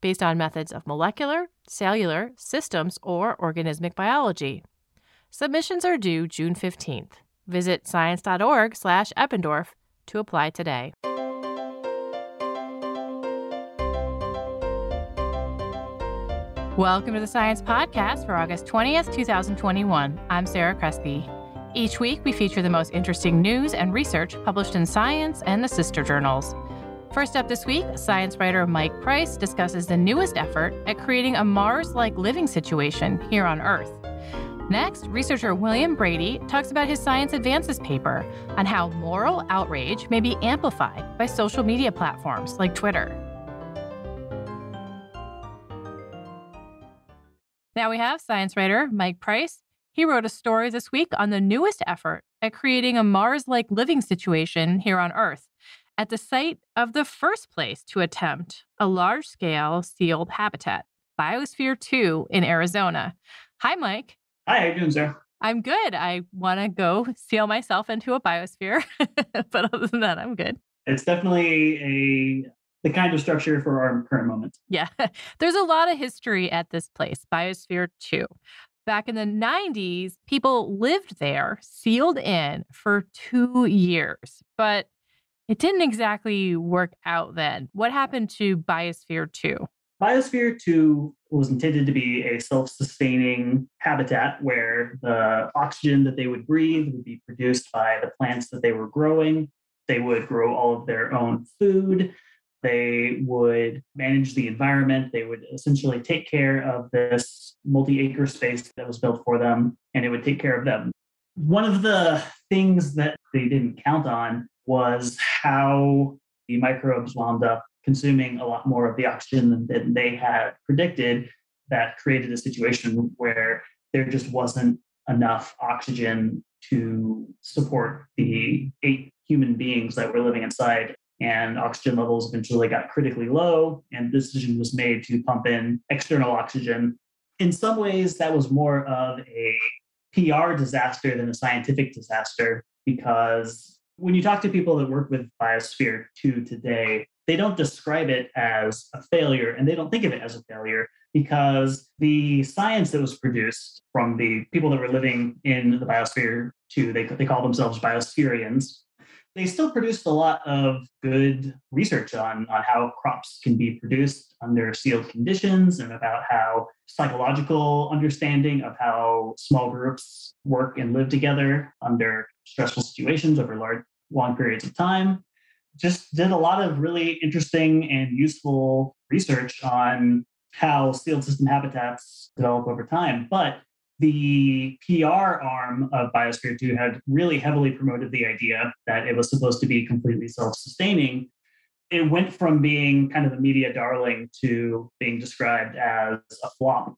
based on methods of molecular, cellular, systems, or organismic biology. Submissions are due June 15th. Visit science.org/eppendorf to apply today. Welcome to the Science Podcast for August 20th, 2021. I'm Sarah Crespi. Each week, we feature the most interesting news and research published in Science and the sister journals. First up this week, science writer Mike Price discusses the newest effort at creating a Mars like living situation here on Earth. Next, researcher William Brady talks about his Science Advances paper on how moral outrage may be amplified by social media platforms like Twitter. Now we have science writer Mike Price. He wrote a story this week on the newest effort at creating a Mars like living situation here on Earth at the site of the first place to attempt a large scale sealed habitat, Biosphere 2 in Arizona. Hi, Mike. Hi, how you doing, Sarah? I'm good. I want to go seal myself into a biosphere, but other than that, I'm good. It's definitely a the kind of structure for our current moment. Yeah. There's a lot of history at this place, Biosphere 2. Back in the 90s, people lived there sealed in for two years, but it didn't exactly work out then. What happened to Biosphere 2? Biosphere 2 was intended to be a self sustaining habitat where the oxygen that they would breathe would be produced by the plants that they were growing. They would grow all of their own food. They would manage the environment. They would essentially take care of this multi acre space that was built for them, and it would take care of them. One of the things that they didn't count on was how the microbes wound up consuming a lot more of the oxygen than they had predicted. That created a situation where there just wasn't enough oxygen to support the eight human beings that were living inside and oxygen levels eventually got critically low and the decision was made to pump in external oxygen in some ways that was more of a pr disaster than a scientific disaster because when you talk to people that work with biosphere 2 today they don't describe it as a failure and they don't think of it as a failure because the science that was produced from the people that were living in the biosphere 2 they, they call themselves biospherians they still produced a lot of good research on, on how crops can be produced under sealed conditions and about how psychological understanding of how small groups work and live together under stressful situations over large long periods of time. Just did a lot of really interesting and useful research on how sealed system habitats develop over time but the PR arm of Biosphere 2 had really heavily promoted the idea that it was supposed to be completely self sustaining. It went from being kind of a media darling to being described as a flop.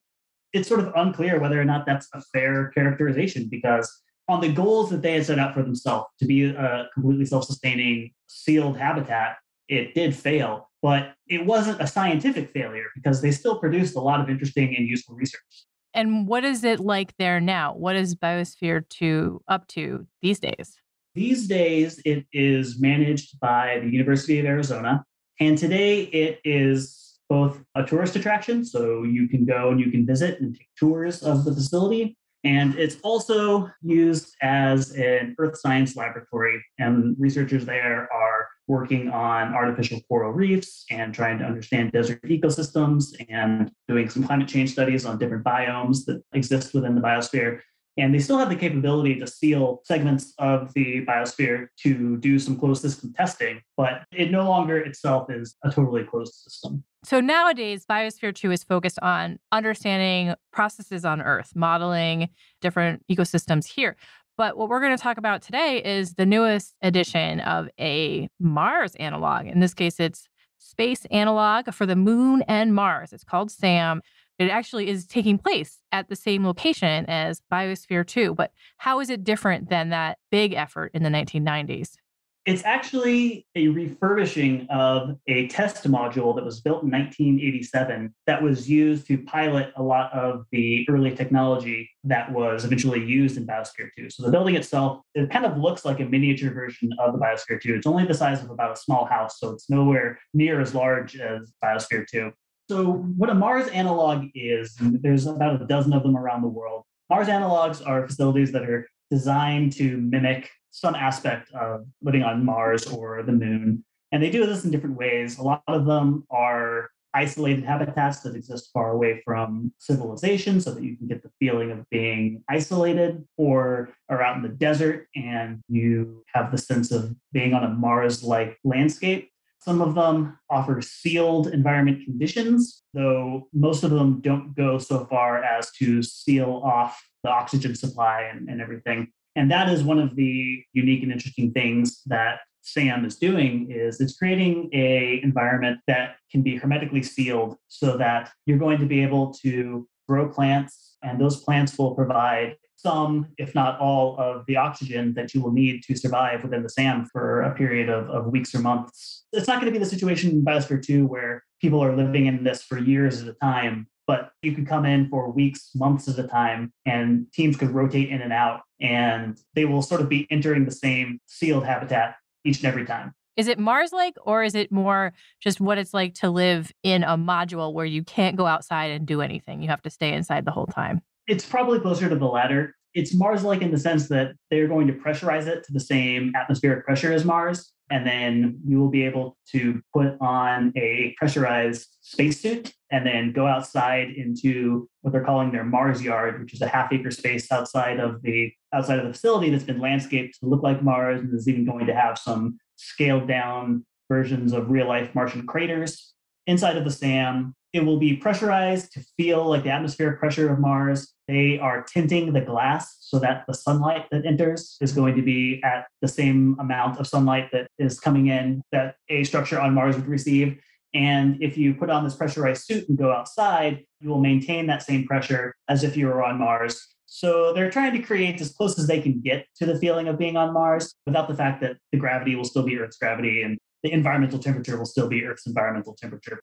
It's sort of unclear whether or not that's a fair characterization because on the goals that they had set out for themselves to be a completely self sustaining sealed habitat, it did fail. But it wasn't a scientific failure because they still produced a lot of interesting and useful research. And what is it like there now? What is Biosphere 2 up to these days? These days, it is managed by the University of Arizona. And today, it is both a tourist attraction, so you can go and you can visit and take tours of the facility. And it's also used as an earth science laboratory. And researchers there are working on artificial coral reefs and trying to understand desert ecosystems and doing some climate change studies on different biomes that exist within the biosphere. And they still have the capability to seal segments of the biosphere to do some closed system testing, but it no longer itself is a totally closed system. So nowadays, Biosphere 2 is focused on understanding processes on Earth, modeling different ecosystems here. But what we're going to talk about today is the newest edition of a Mars analog. In this case, it's space analog for the moon and Mars. It's called SAM. It actually is taking place at the same location as Biosphere 2. But how is it different than that big effort in the 1990s? It's actually a refurbishing of a test module that was built in 1987 that was used to pilot a lot of the early technology that was eventually used in Biosphere 2. So the building itself, it kind of looks like a miniature version of the Biosphere 2. It's only the size of about a small house, so it's nowhere near as large as Biosphere 2. So what a Mars analog is, there's about a dozen of them around the world. Mars analogs are facilities that are designed to mimic some aspect of living on Mars or the moon. And they do this in different ways. A lot of them are isolated habitats that exist far away from civilization so that you can get the feeling of being isolated, or are out in the desert and you have the sense of being on a Mars like landscape. Some of them offer sealed environment conditions, though most of them don't go so far as to seal off the oxygen supply and, and everything. And that is one of the unique and interesting things that SAM is doing is it's creating a environment that can be hermetically sealed so that you're going to be able to grow plants and those plants will provide some, if not all, of the oxygen that you will need to survive within the SAM for a period of, of weeks or months. It's not going to be the situation in Biosphere 2 where people are living in this for years at a time but you could come in for weeks, months at a time, and teams could rotate in and out, and they will sort of be entering the same sealed habitat each and every time. Is it Mars like, or is it more just what it's like to live in a module where you can't go outside and do anything? You have to stay inside the whole time. It's probably closer to the latter. It's Mars like in the sense that they're going to pressurize it to the same atmospheric pressure as Mars. And then you will be able to put on a pressurized spacesuit and then go outside into what they're calling their Mars yard, which is a half acre space outside of the outside of the facility that's been landscaped to look like Mars and is even going to have some scaled down versions of real life Martian craters. Inside of the SAM, it will be pressurized to feel like the atmospheric pressure of Mars. They are tinting the glass so that the sunlight that enters is going to be at the same amount of sunlight that is coming in that a structure on Mars would receive. And if you put on this pressurized suit and go outside, you will maintain that same pressure as if you were on Mars. So they're trying to create as close as they can get to the feeling of being on Mars without the fact that the gravity will still be Earth's gravity and the environmental temperature will still be Earth's environmental temperature.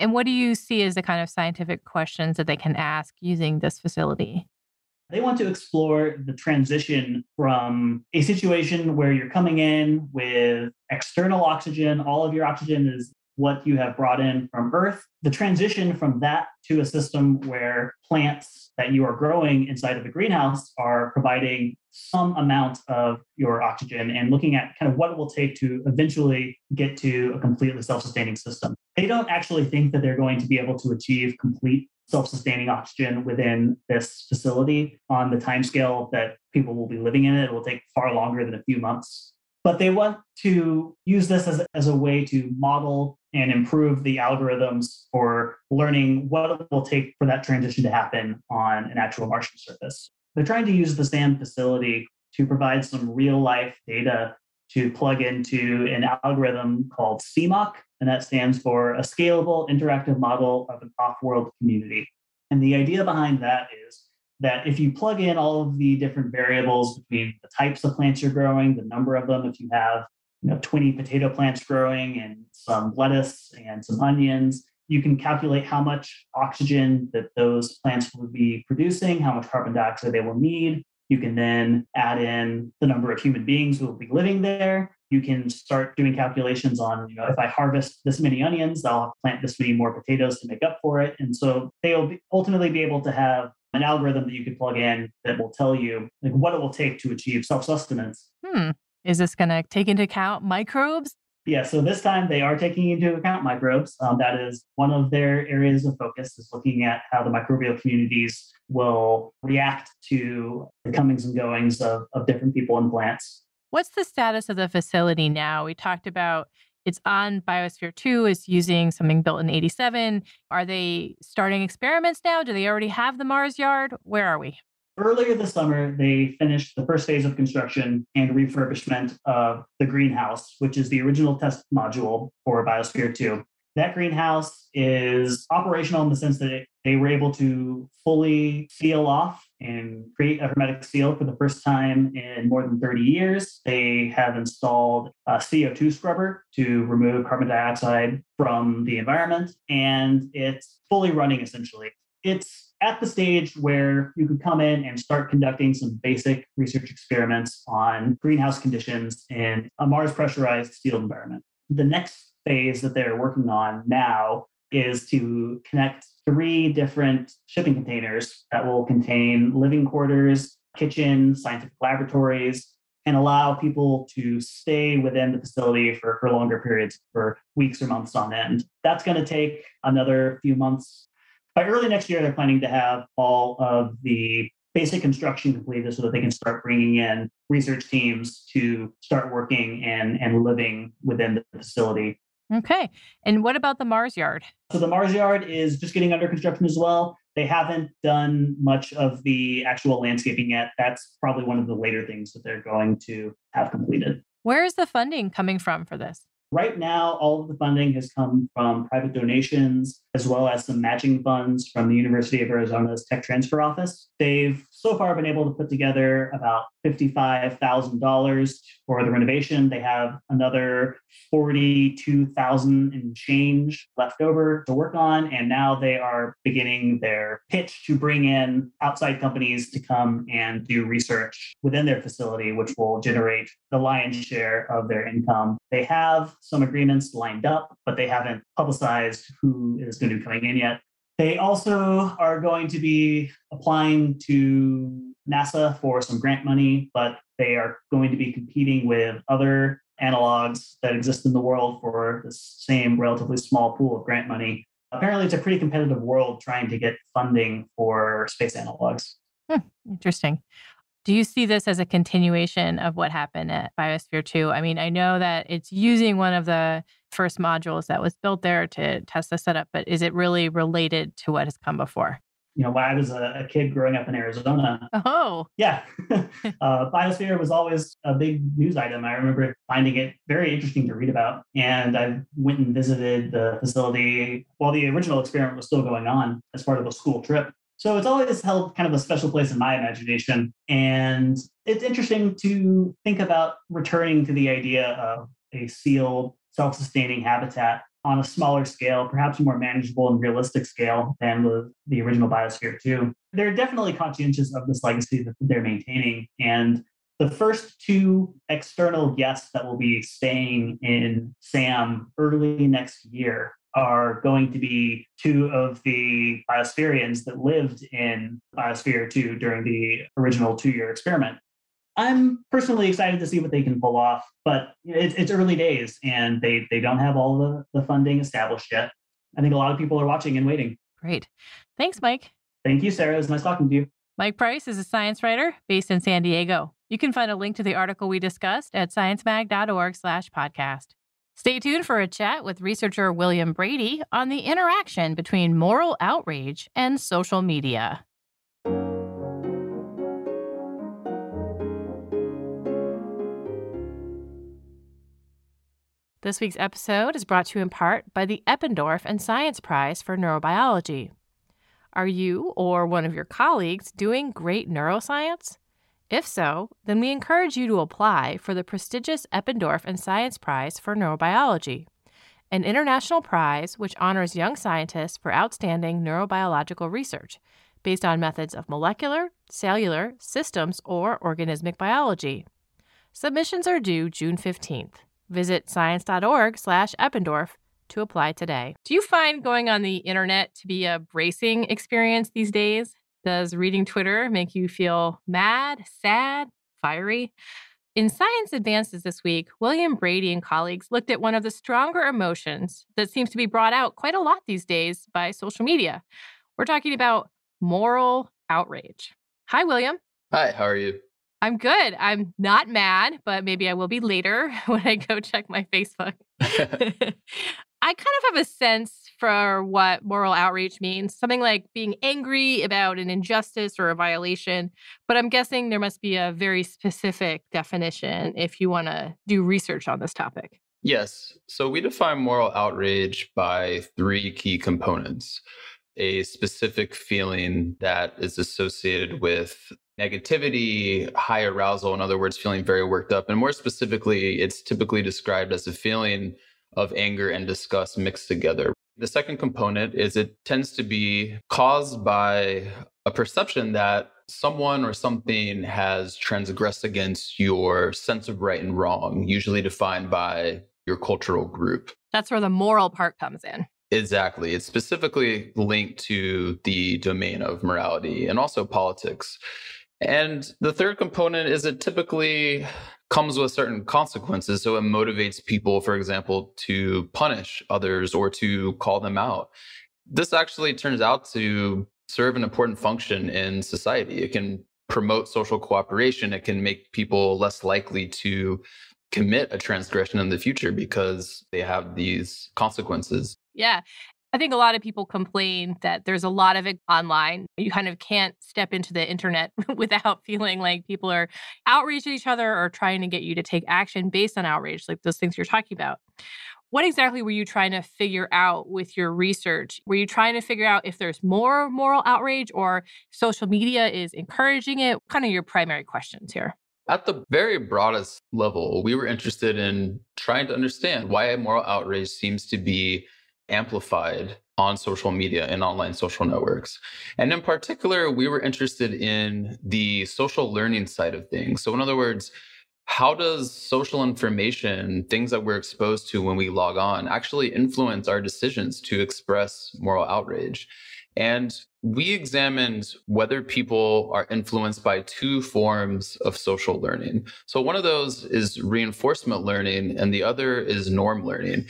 And what do you see as the kind of scientific questions that they can ask using this facility? They want to explore the transition from a situation where you're coming in with external oxygen, all of your oxygen is what you have brought in from Earth, the transition from that to a system where plants that you are growing inside of a greenhouse are providing some amount of your oxygen and looking at kind of what it will take to eventually get to a completely self sustaining system. They don't actually think that they're going to be able to achieve complete self sustaining oxygen within this facility on the timescale that people will be living in it. It will take far longer than a few months. But they want to use this as, as a way to model and improve the algorithms for learning what it will take for that transition to happen on an actual Martian surface. They're trying to use the SAM facility to provide some real life data to plug into an algorithm called SIMOC, and that stands for a scalable interactive model of an off world community. And the idea behind that is that if you plug in all of the different variables between the types of plants you're growing, the number of them, if you have you know 20 potato plants growing and some lettuce and some onions, you can calculate how much oxygen that those plants will be producing, how much carbon dioxide they will need. You can then add in the number of human beings who will be living there. You can start doing calculations on, you know, if I harvest this many onions, I'll plant this many more potatoes to make up for it. And so they'll be, ultimately be able to have an algorithm that you could plug in that will tell you like what it will take to achieve self-sustenance. Hmm. Is this going to take into account microbes? Yeah, so this time they are taking into account microbes. Um, that is one of their areas of focus is looking at how the microbial communities will react to the comings and goings of, of different people and plants. What's the status of the facility now? We talked about it's on Biosphere 2, it's using something built in 87. Are they starting experiments now? Do they already have the Mars yard? Where are we? Earlier this summer, they finished the first phase of construction and refurbishment of the greenhouse, which is the original test module for Biosphere 2. That greenhouse is operational in the sense that they were able to fully seal off and create a hermetic seal for the first time in more than 30 years. They have installed a CO2 scrubber to remove carbon dioxide from the environment, and it's fully running essentially. It's at the stage where you could come in and start conducting some basic research experiments on greenhouse conditions in a Mars pressurized sealed environment. The next phase that they're working on now is to connect three different shipping containers that will contain living quarters, kitchen, scientific laboratories, and allow people to stay within the facility for, for longer periods, for weeks or months on end. That's going to take another few months. By early next year, they're planning to have all of the basic construction completed so that they can start bringing in research teams to start working and, and living within the facility Okay. And what about the Mars yard? So the Mars yard is just getting under construction as well. They haven't done much of the actual landscaping yet. That's probably one of the later things that they're going to have completed. Where is the funding coming from for this? Right now, all of the funding has come from private donations, as well as some matching funds from the University of Arizona's Tech Transfer Office. They've so far been able to put together about $55,000 for the renovation. They have another 42,000 and change left over to work on. And now they are beginning their pitch to bring in outside companies to come and do research within their facility, which will generate the lion's share of their income. They have some agreements lined up, but they haven't publicized who is going to be coming in yet. They also are going to be applying to NASA for some grant money, but they are going to be competing with other analogs that exist in the world for the same relatively small pool of grant money. Apparently, it's a pretty competitive world trying to get funding for space analogs. Hmm, interesting. Do you see this as a continuation of what happened at Biosphere 2? I mean, I know that it's using one of the first modules that was built there to test the setup, but is it really related to what has come before? You know, when I was a, a kid growing up in Arizona. Oh. Yeah. uh, Biosphere was always a big news item. I remember finding it very interesting to read about. And I went and visited the facility while the original experiment was still going on as part of a school trip. So it's always held kind of a special place in my imagination. And it's interesting to think about returning to the idea of a sealed, self sustaining habitat on a smaller scale, perhaps more manageable and realistic scale than with the original Biosphere 2. They're definitely conscientious of this legacy that they're maintaining. And the first two external guests that will be staying in SAM early next year are going to be two of the biospherians that lived in Biosphere 2 during the original two year experiment. I'm personally excited to see what they can pull off, but it's, it's early days and they, they don't have all the, the funding established yet. I think a lot of people are watching and waiting. Great. Thanks, Mike. Thank you, Sarah. It was nice talking to you. Mike Price is a science writer based in San Diego. You can find a link to the article we discussed at sciencemag.org slash podcast. Stay tuned for a chat with researcher William Brady on the interaction between moral outrage and social media. This week's episode is brought to you in part by the Eppendorf and Science Prize for Neurobiology. Are you or one of your colleagues doing great neuroscience? If so, then we encourage you to apply for the prestigious Eppendorf and Science Prize for Neurobiology, an international prize which honors young scientists for outstanding neurobiological research based on methods of molecular, cellular, systems, or organismic biology. Submissions are due June 15th. Visit science.org/eppendorf to apply today. Do you find going on the internet to be a bracing experience these days? Does reading Twitter make you feel mad, sad, fiery? In Science Advances this week, William Brady and colleagues looked at one of the stronger emotions that seems to be brought out quite a lot these days by social media. We're talking about moral outrage. Hi, William. Hi, how are you? I'm good. I'm not mad, but maybe I will be later when I go check my Facebook. I kind of have a sense for what moral outrage means something like being angry about an injustice or a violation. But I'm guessing there must be a very specific definition if you want to do research on this topic. Yes. So we define moral outrage by three key components a specific feeling that is associated with negativity, high arousal, in other words, feeling very worked up. And more specifically, it's typically described as a feeling of anger and disgust mixed together. The second component is it tends to be caused by a perception that someone or something has transgressed against your sense of right and wrong, usually defined by your cultural group. That's where the moral part comes in. Exactly. It's specifically linked to the domain of morality and also politics. And the third component is it typically comes with certain consequences. So it motivates people, for example, to punish others or to call them out. This actually turns out to serve an important function in society. It can promote social cooperation, it can make people less likely to commit a transgression in the future because they have these consequences. Yeah. I think a lot of people complain that there's a lot of it online. You kind of can't step into the internet without feeling like people are outraging each other or trying to get you to take action based on outrage, like those things you're talking about. What exactly were you trying to figure out with your research? Were you trying to figure out if there's more moral outrage or social media is encouraging it? Kind of your primary questions here. At the very broadest level, we were interested in trying to understand why moral outrage seems to be amplified on social media and online social networks. And in particular, we were interested in the social learning side of things. So, in other words, how does social information, things that we're exposed to when we log on, actually influence our decisions to express moral outrage? And we examined whether people are influenced by two forms of social learning. So, one of those is reinforcement learning, and the other is norm learning.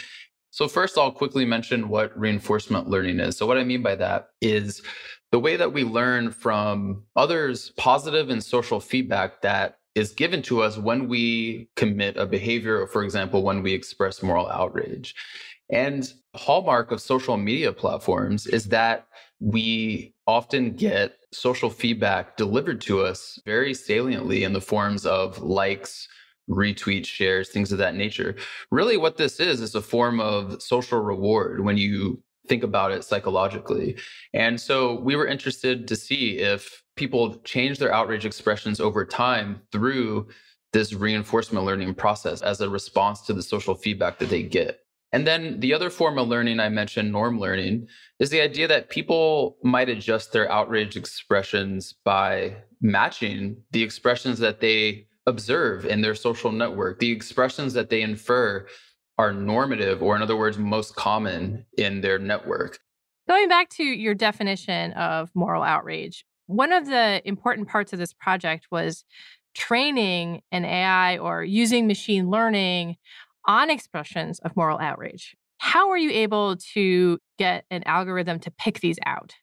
So, first, I'll quickly mention what reinforcement learning is. So, what I mean by that is the way that we learn from others' positive and social feedback that is given to us when we commit a behavior, for example, when we express moral outrage. And hallmark of social media platforms is that we often get social feedback delivered to us very saliently in the forms of likes, retweets, shares, things of that nature. Really, what this is is a form of social reward when you think about it psychologically. And so we were interested to see if people change their outrage expressions over time through this reinforcement learning process as a response to the social feedback that they get. And then the other form of learning I mentioned, norm learning, is the idea that people might adjust their outrage expressions by matching the expressions that they observe in their social network. The expressions that they infer are normative, or in other words, most common in their network. Going back to your definition of moral outrage, one of the important parts of this project was training an AI or using machine learning on expressions of moral outrage. How were you able to get an algorithm to pick these out?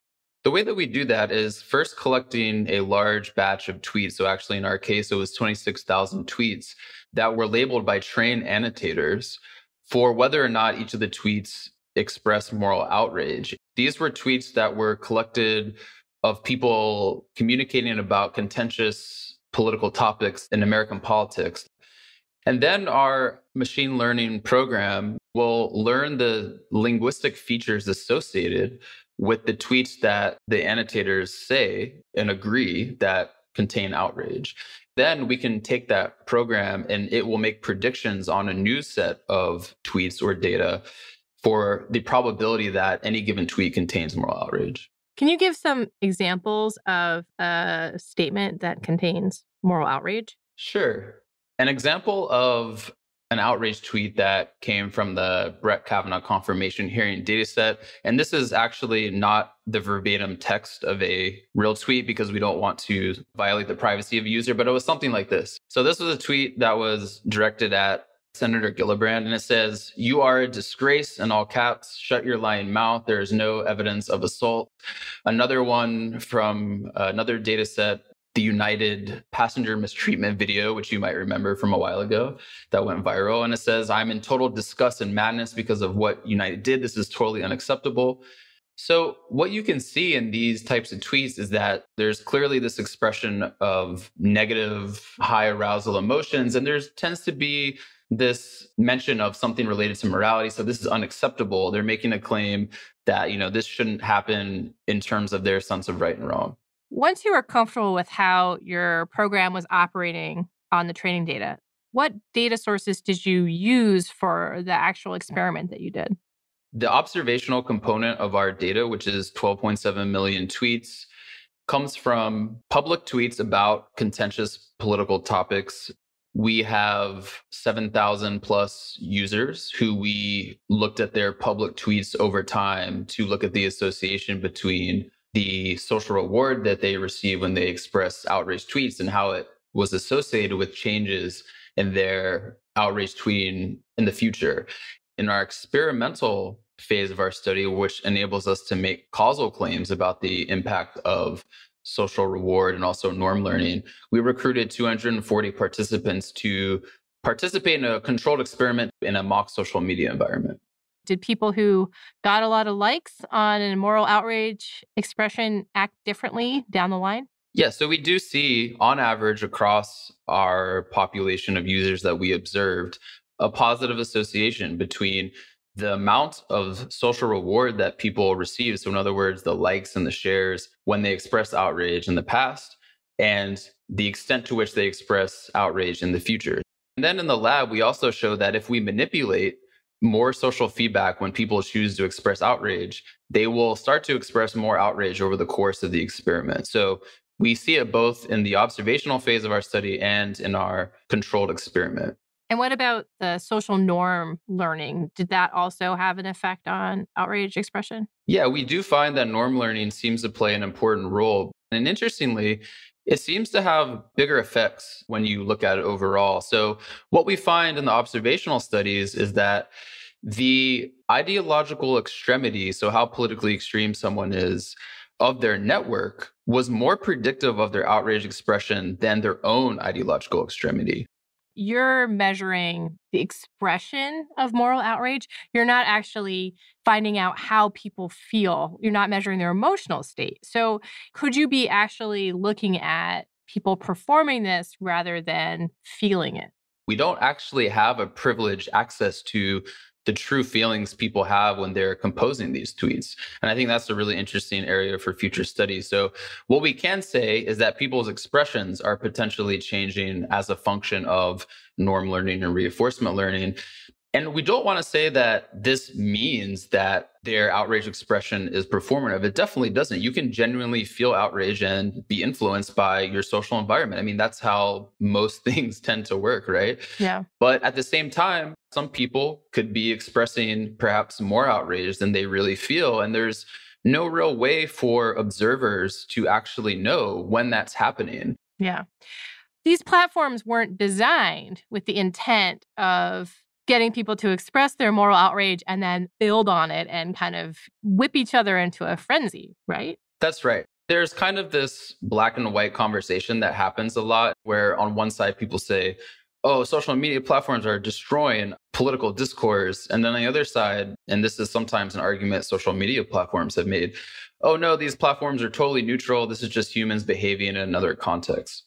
The way that we do that is first collecting a large batch of tweets. So, actually, in our case, it was 26,000 tweets that were labeled by trained annotators for whether or not each of the tweets expressed moral outrage. These were tweets that were collected of people communicating about contentious political topics in American politics. And then our machine learning program will learn the linguistic features associated with the tweets that the annotators say and agree that contain outrage. Then we can take that program and it will make predictions on a new set of tweets or data for the probability that any given tweet contains moral outrage. Can you give some examples of a statement that contains moral outrage? Sure. An example of an outrage tweet that came from the Brett Kavanaugh confirmation hearing dataset. And this is actually not the verbatim text of a real tweet because we don't want to violate the privacy of a user, but it was something like this. So this was a tweet that was directed at Senator Gillibrand, and it says, You are a disgrace in all caps. Shut your lying mouth. There is no evidence of assault. Another one from uh, another data set the United passenger mistreatment video, which you might remember from a while ago, that went viral. And it says, I'm in total disgust and madness because of what United did. This is totally unacceptable. So, what you can see in these types of tweets is that there's clearly this expression of negative, high arousal emotions, and there tends to be this mention of something related to morality. So, this is unacceptable. They're making a claim that, you know, this shouldn't happen in terms of their sense of right and wrong. Once you were comfortable with how your program was operating on the training data, what data sources did you use for the actual experiment that you did? The observational component of our data, which is 12.7 million tweets, comes from public tweets about contentious political topics. We have 7,000 plus users who we looked at their public tweets over time to look at the association between the social reward that they receive when they express outrage tweets and how it was associated with changes in their outrage tweeting in the future. In our experimental phase of our study, which enables us to make causal claims about the impact of social reward and also norm learning, we recruited 240 participants to participate in a controlled experiment in a mock social media environment. Did people who got a lot of likes on an moral outrage expression act differently down the line? Yeah, so we do see on average across our population of users that we observed a positive association between the amount of social reward that people receive. So, in other words, the likes and the shares when they express outrage in the past and the extent to which they express outrage in the future. And then in the lab, we also show that if we manipulate more social feedback when people choose to express outrage, they will start to express more outrage over the course of the experiment. So we see it both in the observational phase of our study and in our controlled experiment. And what about the social norm learning? Did that also have an effect on outrage expression? Yeah, we do find that norm learning seems to play an important role. And interestingly, it seems to have bigger effects when you look at it overall. So, what we find in the observational studies is that the ideological extremity, so how politically extreme someone is, of their network was more predictive of their outrage expression than their own ideological extremity you're measuring the expression of moral outrage. You're not actually finding out how people feel. You're not measuring their emotional state. So, could you be actually looking at people performing this rather than feeling it? We don't actually have a privileged access to the true feelings people have when they're composing these tweets. And I think that's a really interesting area for future studies. So, what we can say is that people's expressions are potentially changing as a function of norm learning and reinforcement learning. And we don't want to say that this means that their outrage expression is performative. It definitely doesn't. You can genuinely feel outrage and be influenced by your social environment. I mean, that's how most things tend to work, right? Yeah. But at the same time, some people could be expressing perhaps more outrage than they really feel. And there's no real way for observers to actually know when that's happening. Yeah. These platforms weren't designed with the intent of getting people to express their moral outrage and then build on it and kind of whip each other into a frenzy, right? That's right. There's kind of this black and white conversation that happens a lot where on one side people say, oh, social media platforms are destroying political discourse. And then on the other side, and this is sometimes an argument social media platforms have made, oh no, these platforms are totally neutral. This is just humans behaving in another context.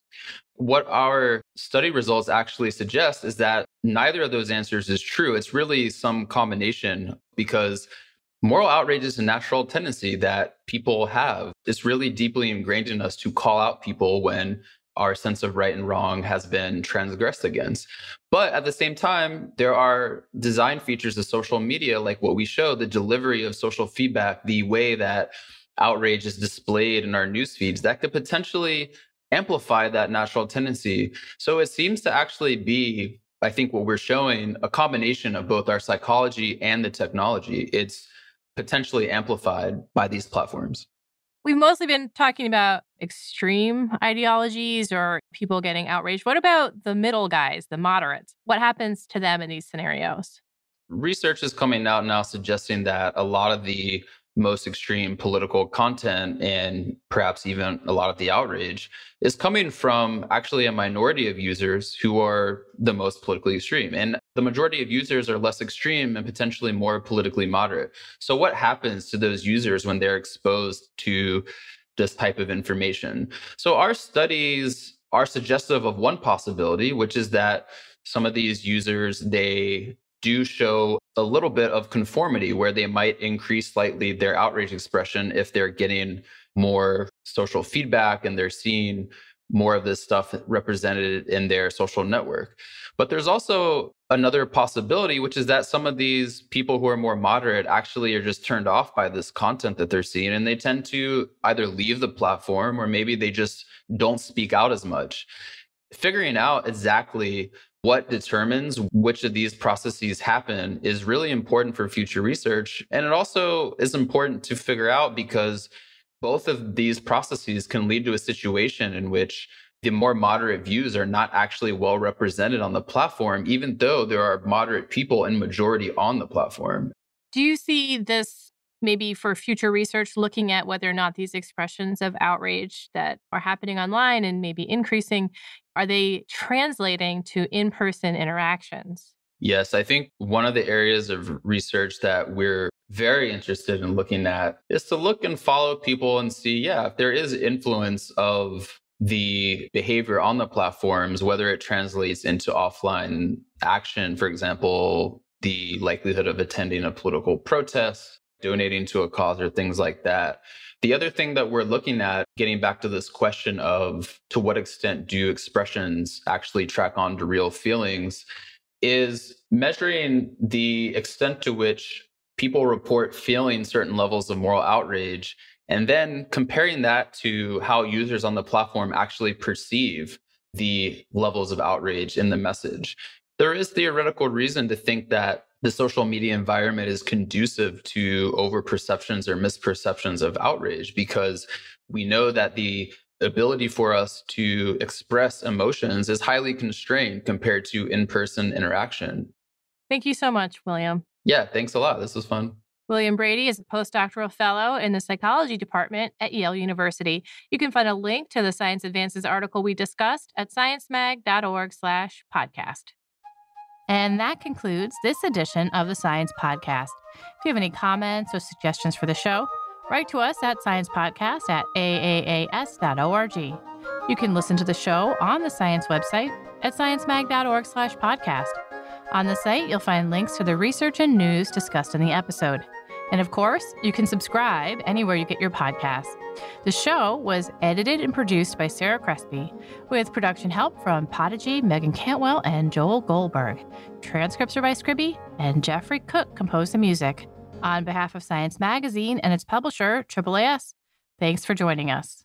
What our study results actually suggest is that neither of those answers is true. It's really some combination because moral outrage is a natural tendency that people have. It's really deeply ingrained in us to call out people when our sense of right and wrong has been transgressed against. But at the same time, there are design features of social media, like what we show the delivery of social feedback, the way that outrage is displayed in our news feeds that could potentially amplify that natural tendency. So it seems to actually be I think what we're showing a combination of both our psychology and the technology. It's potentially amplified by these platforms. We've mostly been talking about extreme ideologies or people getting outraged. What about the middle guys, the moderates? What happens to them in these scenarios? Research is coming out now suggesting that a lot of the most extreme political content and perhaps even a lot of the outrage is coming from actually a minority of users who are the most politically extreme. And the majority of users are less extreme and potentially more politically moderate. So, what happens to those users when they're exposed to this type of information? So, our studies are suggestive of one possibility, which is that some of these users, they do show a little bit of conformity where they might increase slightly their outrage expression if they're getting more social feedback and they're seeing more of this stuff represented in their social network. But there's also another possibility, which is that some of these people who are more moderate actually are just turned off by this content that they're seeing and they tend to either leave the platform or maybe they just don't speak out as much. Figuring out exactly what determines which of these processes happen is really important for future research. And it also is important to figure out because both of these processes can lead to a situation in which the more moderate views are not actually well represented on the platform, even though there are moderate people in majority on the platform. Do you see this maybe for future research looking at whether or not these expressions of outrage that are happening online and maybe increasing are they translating to in-person interactions? Yes i think one of the areas of research that we're very interested in looking at is to look and follow people and see yeah if there is influence of the behavior on the platforms whether it translates into offline action for example the likelihood of attending a political protest donating to a cause or things like that. The other thing that we're looking at, getting back to this question of to what extent do expressions actually track on to real feelings, is measuring the extent to which people report feeling certain levels of moral outrage and then comparing that to how users on the platform actually perceive the levels of outrage in the message. There is theoretical reason to think that the social media environment is conducive to overperceptions or misperceptions of outrage because we know that the ability for us to express emotions is highly constrained compared to in person interaction. Thank you so much, William. Yeah, thanks a lot. This was fun. William Brady is a postdoctoral fellow in the psychology department at Yale University. You can find a link to the Science Advances article we discussed at sciencemag.org/podcast. And that concludes this edition of the Science Podcast. If you have any comments or suggestions for the show, write to us at sciencepodcast at aaas.org. You can listen to the show on the science website at sciencemag.org slash podcast. On the site, you'll find links to the research and news discussed in the episode. And of course, you can subscribe anywhere you get your podcasts. The show was edited and produced by Sarah Crespi, with production help from Podigy, Megan Cantwell, and Joel Goldberg. Transcripts are by Scribie, and Jeffrey Cook composed the music. On behalf of Science Magazine and its publisher, AAAS, thanks for joining us.